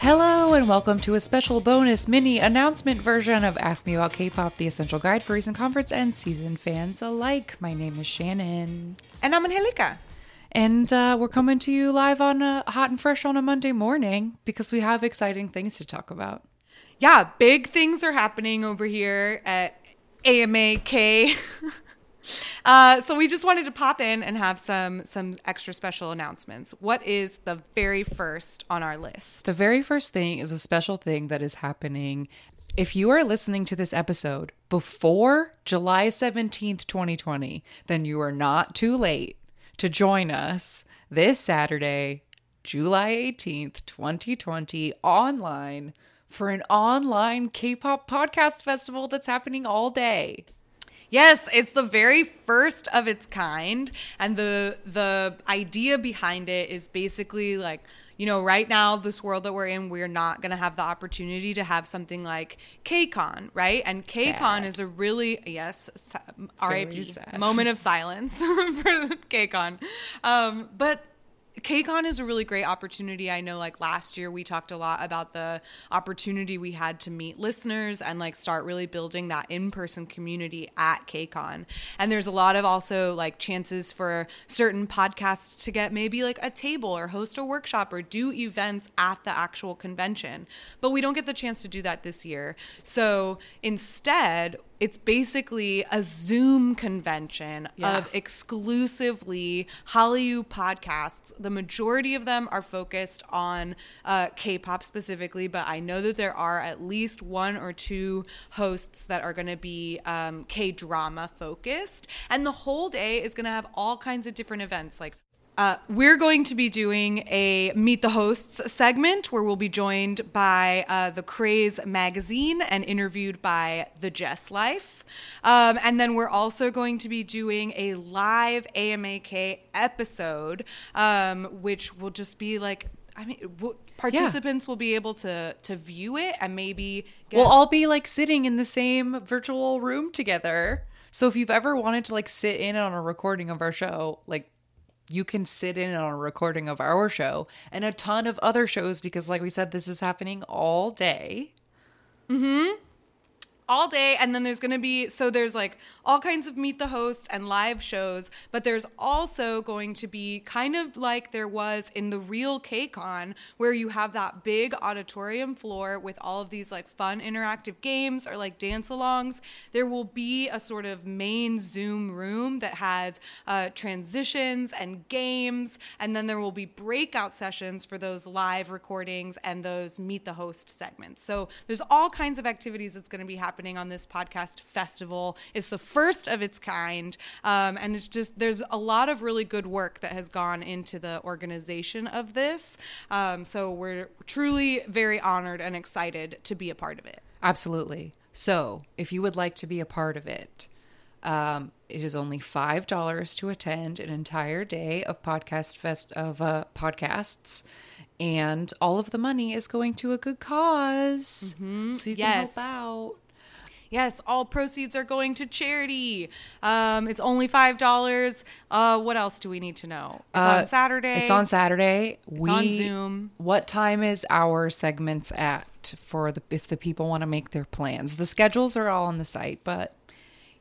Hello, and welcome to a special bonus mini announcement version of Ask Me About K pop, the essential guide for recent conference and season fans alike. My name is Shannon. And I'm Angelica. And uh, we're coming to you live on a hot and fresh on a Monday morning because we have exciting things to talk about. Yeah, big things are happening over here at AMAK. uh, so we just wanted to pop in and have some some extra special announcements. What is the very first on our list? The very first thing is a special thing that is happening. If you are listening to this episode before July 17th, 2020, then you are not too late to join us this Saturday, July 18th, 2020, online for an online K pop podcast festival that's happening all day. Yes, it's the very first of its kind and the the idea behind it is basically like you know, right now, this world that we're in, we're not going to have the opportunity to have something like KCON, right? And KCON is a really, yes, RIP, moment of silence for KCON. Um, but KCON is a really great opportunity. I know like last year we talked a lot about the opportunity we had to meet listeners and like start really building that in-person community at KCON. And there's a lot of also like chances for certain podcasts to get maybe like a table or host a workshop or do events at the actual convention. But we don't get the chance to do that this year. So instead, it's basically a Zoom convention Yeah. of exclusively Hallyu podcasts. The majority of them are focused on uh, K-pop specifically, but I know that there are at least one or two hosts that are going to be um, K-drama focused, and the whole day is going to have all kinds of different events like. Uh, we're going to be doing a Meet the Hosts segment where we'll be joined by uh, the Craze magazine and interviewed by The Jess Life. Um, and then we're also going to be doing a live AMAK episode, um, which will just be like, I mean, w- participants will be able to to view it and maybe get We'll all be like sitting in the same virtual room together. So if you've ever wanted to like sit in on a recording of our show, like you can sit in on a recording of our show and a ton of other shows because like we said this is happening all day. Mm-hmm. All day and then there's going to be so there's like all kinds of meet the hosts and live shows but there's also going to be kind of like there was in the real KCON where you have that big auditorium floor with all of these like fun interactive games or like dance alongs there will be a sort of main zoom room that has uh, transitions and games and then there will be breakout sessions for those live recordings and those meet the host segments. So there's all kinds of activities that's going to be happening on this podcast festival. It's the first of its kind. Um, and it's just, there's a lot of really good work that has gone into the organization of this. Um, so we're truly very honored and excited to be a part of it. Absolutely. So, if you would like to be a part of it, um, it is only five dollars to attend an entire day of podcast fest of uh, podcasts, and all of the money is going to a good because So you can help out. Yes, all proceeds are going to charity. Um, it's only five dollars. Uh, what else do we need to know? It's Uh, on Saturday. It's on Saturday. It's on Zoom. What time is our segments at for the if the people want to make their plans? The schedules are all on the site, but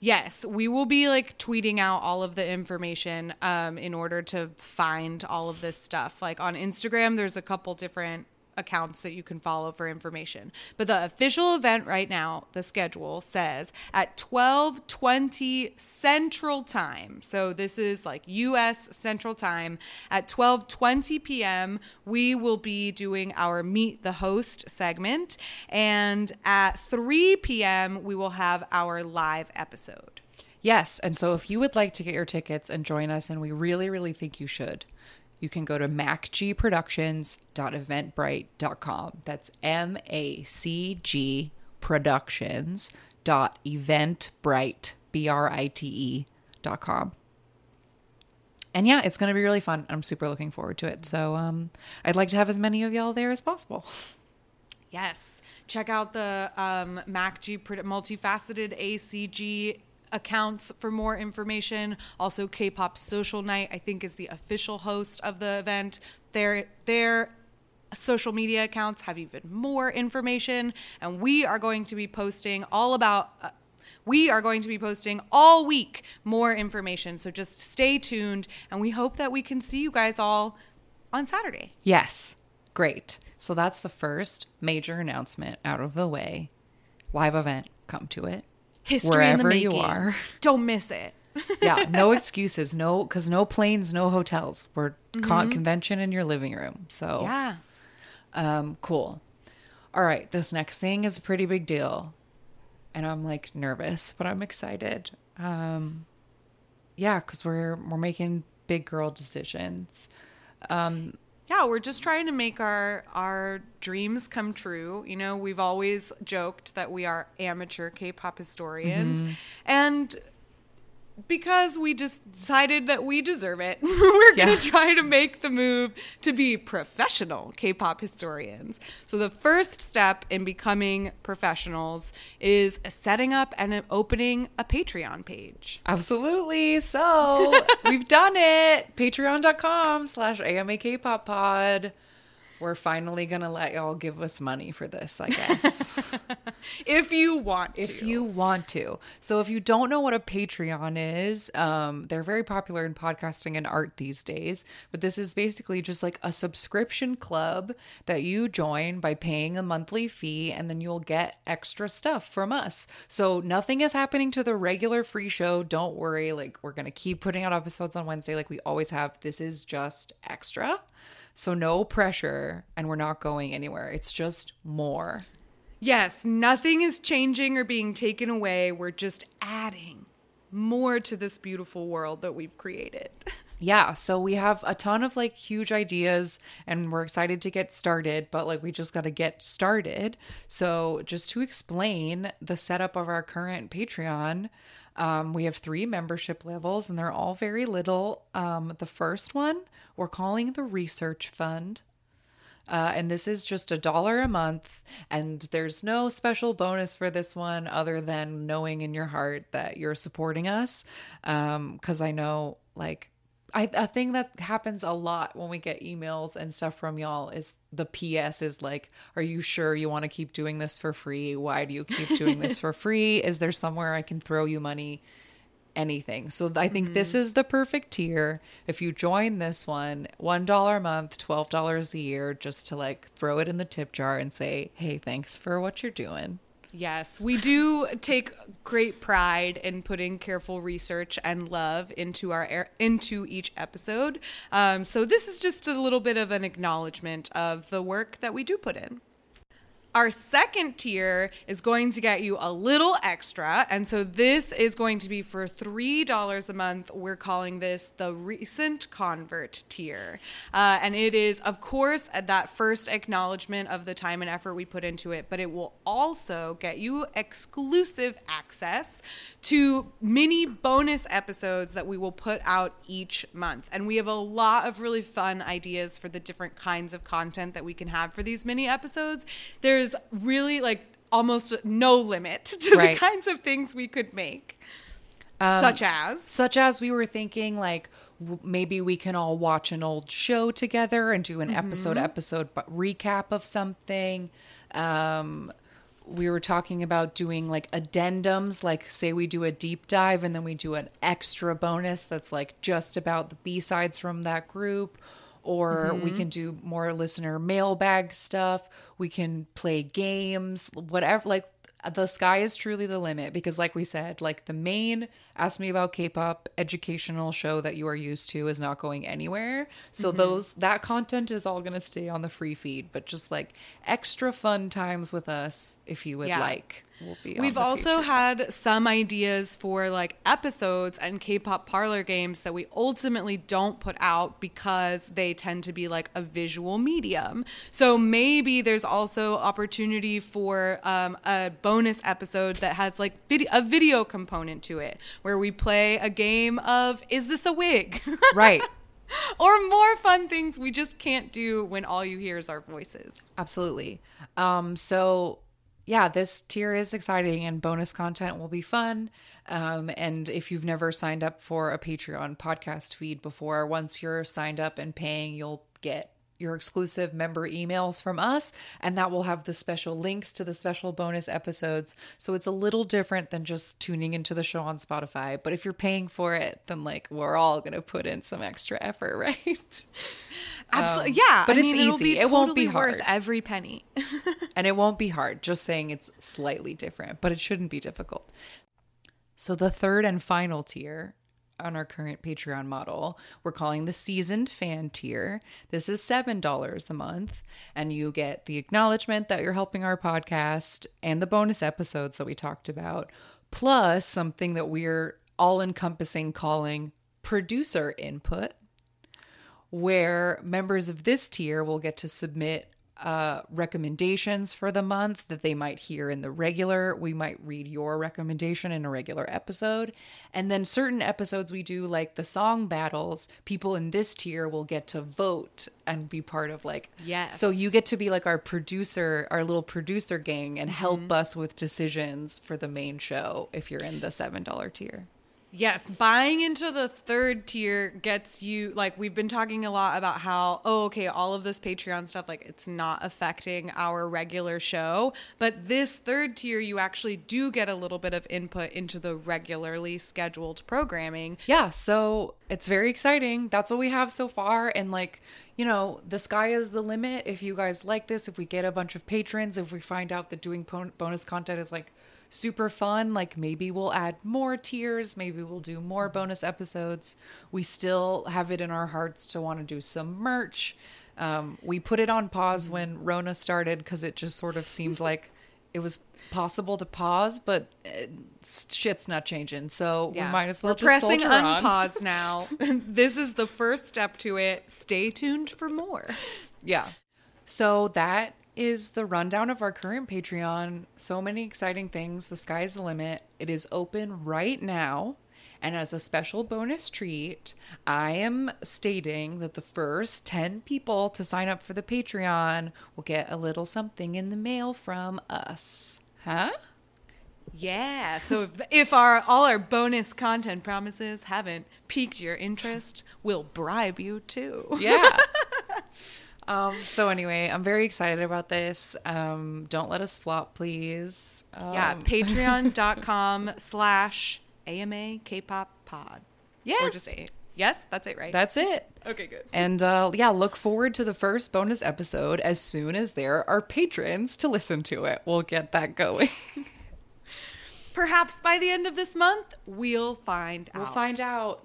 Yes, we will be like tweeting out all of the information um, in order to find all of this stuff. Like on Instagram, there's a couple different accounts that you can follow for information. But the official event right now, the schedule says at 12:20 Central Time. So this is like US Central Time at 12:20 p.m. we will be doing our meet the host segment and at 3 p.m. we will have our live episode. Yes. And so if you would like to get your tickets and join us, and we really, really think you should, you can go to macgproductions.eventbrite.com. That's M A C G productions.eventbrite, B R I T E dot and yeah, it's going to be really fun. I'm super looking forward to it. So um, I'd like to have as many of y'all there as possible. Yes. Check out the um, MacG multifaceted ACG accounts for more information. Also, K-pop Social Night, I think, is the official host of the event. Their their social media accounts have even more information, and we are going to be posting all about. Uh, we are going to be posting all week more information. So just stay tuned, and we hope that we can see you guys all on Saturday. Yes. Great. So that's the first major announcement out of the way. Live event, come to it. History in the Wherever making. you are. Don't miss it. Yeah, no excuses. No, because no planes, no hotels. We're con- convention in your living room. So yeah. Um, cool. All right, this next thing is a pretty big deal. And I'm like nervous, but I'm excited. Um, yeah, because we're we're making big girl decisions. Yeah we're just trying to make our our dreams come true you know we've always joked that we are amateur k-pop historians Mm-hmm. and because we just decided that we deserve it we're going Yeah. to try to make the move to be professional k-pop historians so the first step in becoming professionals is setting up and opening a patreon page Absolutely. So we've done it. Patreon.com slash AMAK Pop Pod. We're finally gonna let y'all give us money for this, I guess. if you want if to you want to. So if you don't know what a Patreon is, um, they're very popular in podcasting and art these days. But this is basically just like a subscription club that you join by paying a monthly fee, and then you'll get extra stuff from us. So nothing is happening to the regular free show. Don't worry. Like we're gonna keep putting out episodes on Wednesday, like we always have. This is just extra. So no pressure, and we're not going anywhere. It's just more. Yes, nothing is changing or being taken away. We're just adding more to this beautiful world that we've created. yeah so we have a ton of like huge ideas and we're excited to get started but like we just got to get started. So just to explain the setup of our current patreon um, we have three membership levels and they're all very little. Um, the first one we're calling the research fund. Uh, and this is just a dollar a month, and there's no special bonus for this one other than knowing in your heart that you're supporting us. Because I know, like, I, a thing that happens a lot when we get emails and stuff from y'all is the PS is like, Are you sure you want to keep doing this for free? Why do you keep doing this for free? Is there somewhere I can throw you money? anything. So I think this mm-hmm. is the perfect tier. If you join this one, $1 a month, $12 a year, just to like throw it in the tip jar and say, hey, thanks for what you're doing. Yes, we do take great pride in putting careful research and love into our into each episode. Um, so this is just a little bit of an acknowledgement of the work that we do put in. Our second tier is going to get you a little extra. And so this is going to be for $3 a month. We're calling this the recent convert tier. Uh, and it is, of course, that first acknowledgement of the time and effort we put into it, but it will also get you exclusive access to mini bonus episodes that we will put out each month. And we have a lot of really fun ideas for the different kinds of content that we can have for these mini episodes. There's really like almost no limit to Right. the kinds of things we could make. Such as Such as we were thinking, like, w- maybe we can all watch an old show together and do an episode episode but recap of something. Um, we were talking about doing like addendums, like say we do a deep dive and then we do an extra bonus that's like just about the B sides from that group. Or we mm-hmm. can do more listener mailbag stuff. We can play games, whatever. Like the sky is truly the limit because like we said like the main ask me about k-pop educational show that you are used to is not going anywhere so those that content is all going to stay on the free feed but just like extra fun times with us if you would Yeah. like will be. We've also Patreon. had some ideas for like episodes and K-pop parlor games that we ultimately don't put out because they tend to be like a visual medium. So maybe there's also opportunity for um, a bonus episode that has like video, a video component to it, where we play a game of Is this a wig? right. or more fun things we just can't do when all you hear is our voices. Absolutely. Um, so yeah, this tier is exciting and bonus content will be fun. Um, and if you've never signed up for a Patreon podcast feed before, once you're signed up and paying, you'll get your exclusive member emails from us, and that will have the special links to the special bonus episodes. So it's a little different than just tuning into the show on Spotify. But if you're paying for it, then like we're all gonna put in some extra effort, right? Absolutely, Um, yeah. but I it's mean, it'll easy. be It won't be totally worth hard. every penny. And it won't be hard, just saying it's slightly different, but it shouldn't be difficult. So, the third and final tier on our current Patreon model, we're calling the seasoned fan tier. This is $7 a month, and you get the acknowledgement that you're helping our podcast and the bonus episodes that we talked about, plus something that we're all encompassing calling producer input where members of this tier will get to submit uh, recommendations for the month that they might hear in the regular. We might read your recommendation in a regular episode. And then certain episodes we do, like the song battles, people in this tier will get to vote and be part of like, Yes. So you get to be like our producer, our little producer gang, and help us with decisions for the main show if you're in the $7 tier. Yes, buying into the third tier gets you like we've been talking a lot about how oh okay all of this Patreon stuff like it's not affecting our regular show, but this third tier you actually do get a little bit of input into the regularly scheduled programming. yeah so it's very exciting that's what we have so far and like you know the sky is the limit if you guys like this if we get a bunch of patrons if we find out that doing bonus content is like super fun like maybe we'll add more tiers maybe we'll do more bonus episodes we still have it in our hearts to want to do some merch um, we put it on pause when rona started because it just sort of seemed like it was possible to pause but uh, shit's not changing so we might as well We're just pressing unpause now. this is the first step to it. Stay tuned for more. Yeah. So that is the rundown of our current Patreon. So many exciting things. The sky's the limit. It is open right now. And as a special bonus treat, I am stating that the first 10 people to sign up for the Patreon will get a little something in the mail from us. Huh? Yeah. So if, if our all our bonus content promises haven't piqued your interest, we'll bribe you too. Yeah. um, so anyway, I'm very excited about this. Um, don't let us flop, please. Um, Yeah. Patreon.com slash AMA K-pop pod. Or Yes. just A. Yes, that's it, right? That's it. okay, good. And uh, yeah, look forward to the first bonus episode as soon as there are patrons to listen to it. We'll get that going. Perhaps by the end of this month, we'll find we'll out. find out.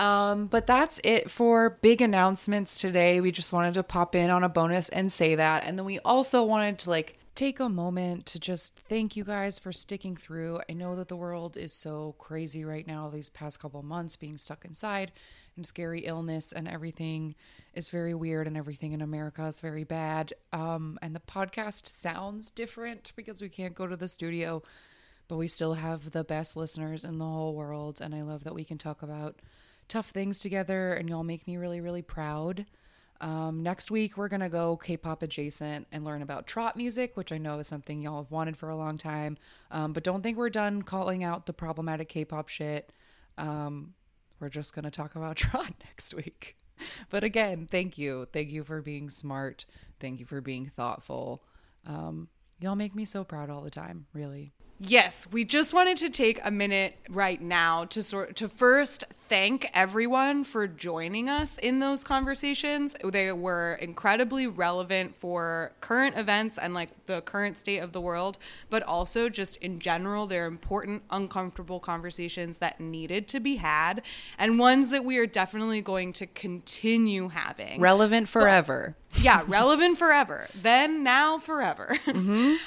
Um, but that's it for big announcements today. We just wanted to pop in on a bonus and say that. And then we also wanted to like take a moment to just thank you guys for sticking through. I know that the world is so crazy right now, these past couple months being stuck inside and scary illness and everything is very weird and everything in America is very bad. Um, and the podcast sounds different because we can't go to the studio, but we still have the best listeners in the whole world. And I love that we can talk about tough things together and y'all make me really, really proud. Um, next week, we're going to go K pop adjacent and learn about trot music, which I know is something y'all have wanted for a long time. Um, but don't think we're done calling out the problematic K pop shit. Um, we're just going to talk about trot next week. But again, thank you. Thank you for being smart. Thank you for being thoughtful. Um, y'all make me so proud all the time, really. Yes, we just wanted to take a minute right now to sort to first thank everyone for joining us in those conversations. They were incredibly relevant for current events and like the current state of the world, but also just in general, they're important, uncomfortable conversations that needed to be had and ones that we are definitely going to continue having. Relevant forever. yeah, relevant forever. Then, now, forever.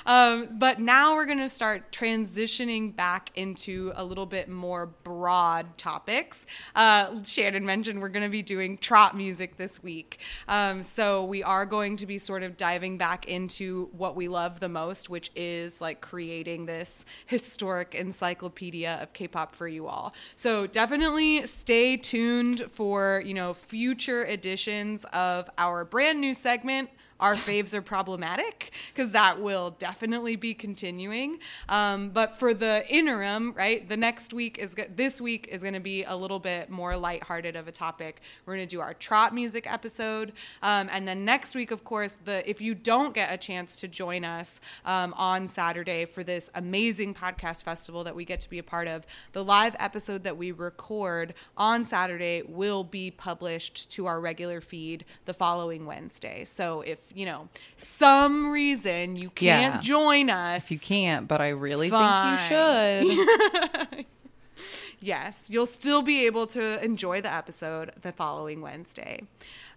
um, but now we're going to start transitioning back into a little bit more broad topics. Uh, Shannon mentioned we're going to be doing trot music this week. Um, so we are going to be sort of diving back into what we love the most, which is like creating this historic encyclopedia of K-pop for you all. So definitely stay tuned for, you know, future editions of our brand new segment our faves are problematic because that will definitely be continuing. Um, but for the interim, right, the next week is this week is going to be a little bit more lighthearted of a topic. We're going to do our trot music episode, um, and then next week, of course, the if you don't get a chance to join us um, on Saturday for this amazing podcast festival that we get to be a part of, the live episode that we record on Saturday will be published to our regular feed the following Wednesday. So if you know some reason you can't Yeah. join us, If you can't, but I really Fine. think you should. yes, you'll still be able to enjoy the episode the following Wednesday.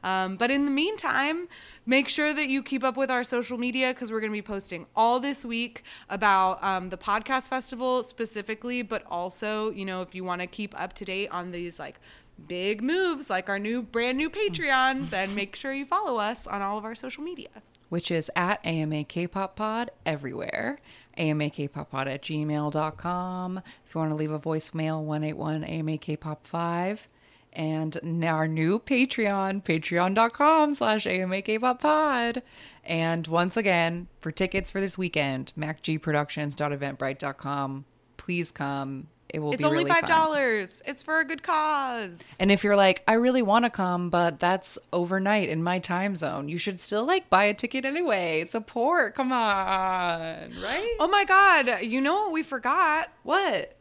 Um, but in the meantime, make sure that you keep up with our social media because we're going to be posting all this week about um, the podcast festival specifically, but also, you know, if you want to keep up to date on these like big moves, like our new brand new Patreon, then make sure you follow us on all of our social media. which is at AMA K-pop Pod everywhere. AMA K-pop Pod at gmail.com. If you want to leave a voicemail, 181 AMA K-pop 5. And our new Patreon, patreon.com slash AMA K-pop Pod. And once again, for tickets for this weekend, macgproductions.eventbrite.com. Please come. It will It's only really five dollars. It's for a good cause. And if you're like, I really want to come, but that's overnight in my time zone, you should still like buy a ticket anyway. Support. Come on. Right? Oh my god! You know what we forgot? What?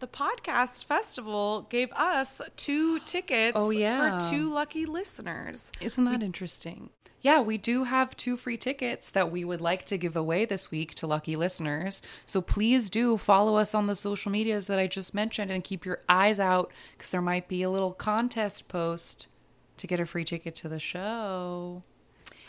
The podcast festival gave us two tickets Oh, yeah. for two lucky listeners. Isn't that interesting? Yeah, we do have two free tickets that we would like to give away this week to lucky listeners. So please do follow us on the social medias that I just mentioned and keep your eyes out because there might be a little contest post to get a free ticket to the show.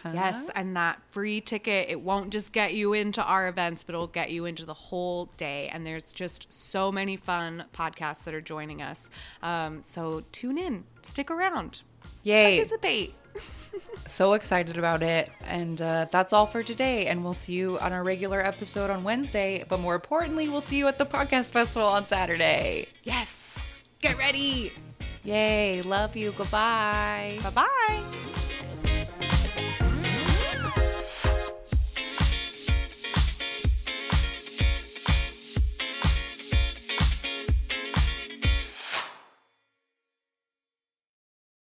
Yes, and that free ticket, it won't just get you into our events, but it'll get you into the whole day. And there's just so many fun podcasts that are joining us. Um, so tune in, stick around, Yay. participate. so excited about it. And uh, that's all for today. And we'll see you on our regular episode on Wednesday. But more importantly, we'll see you at the podcast festival on Saturday. Yes, get ready. Yay. Love you. Goodbye. Bye bye.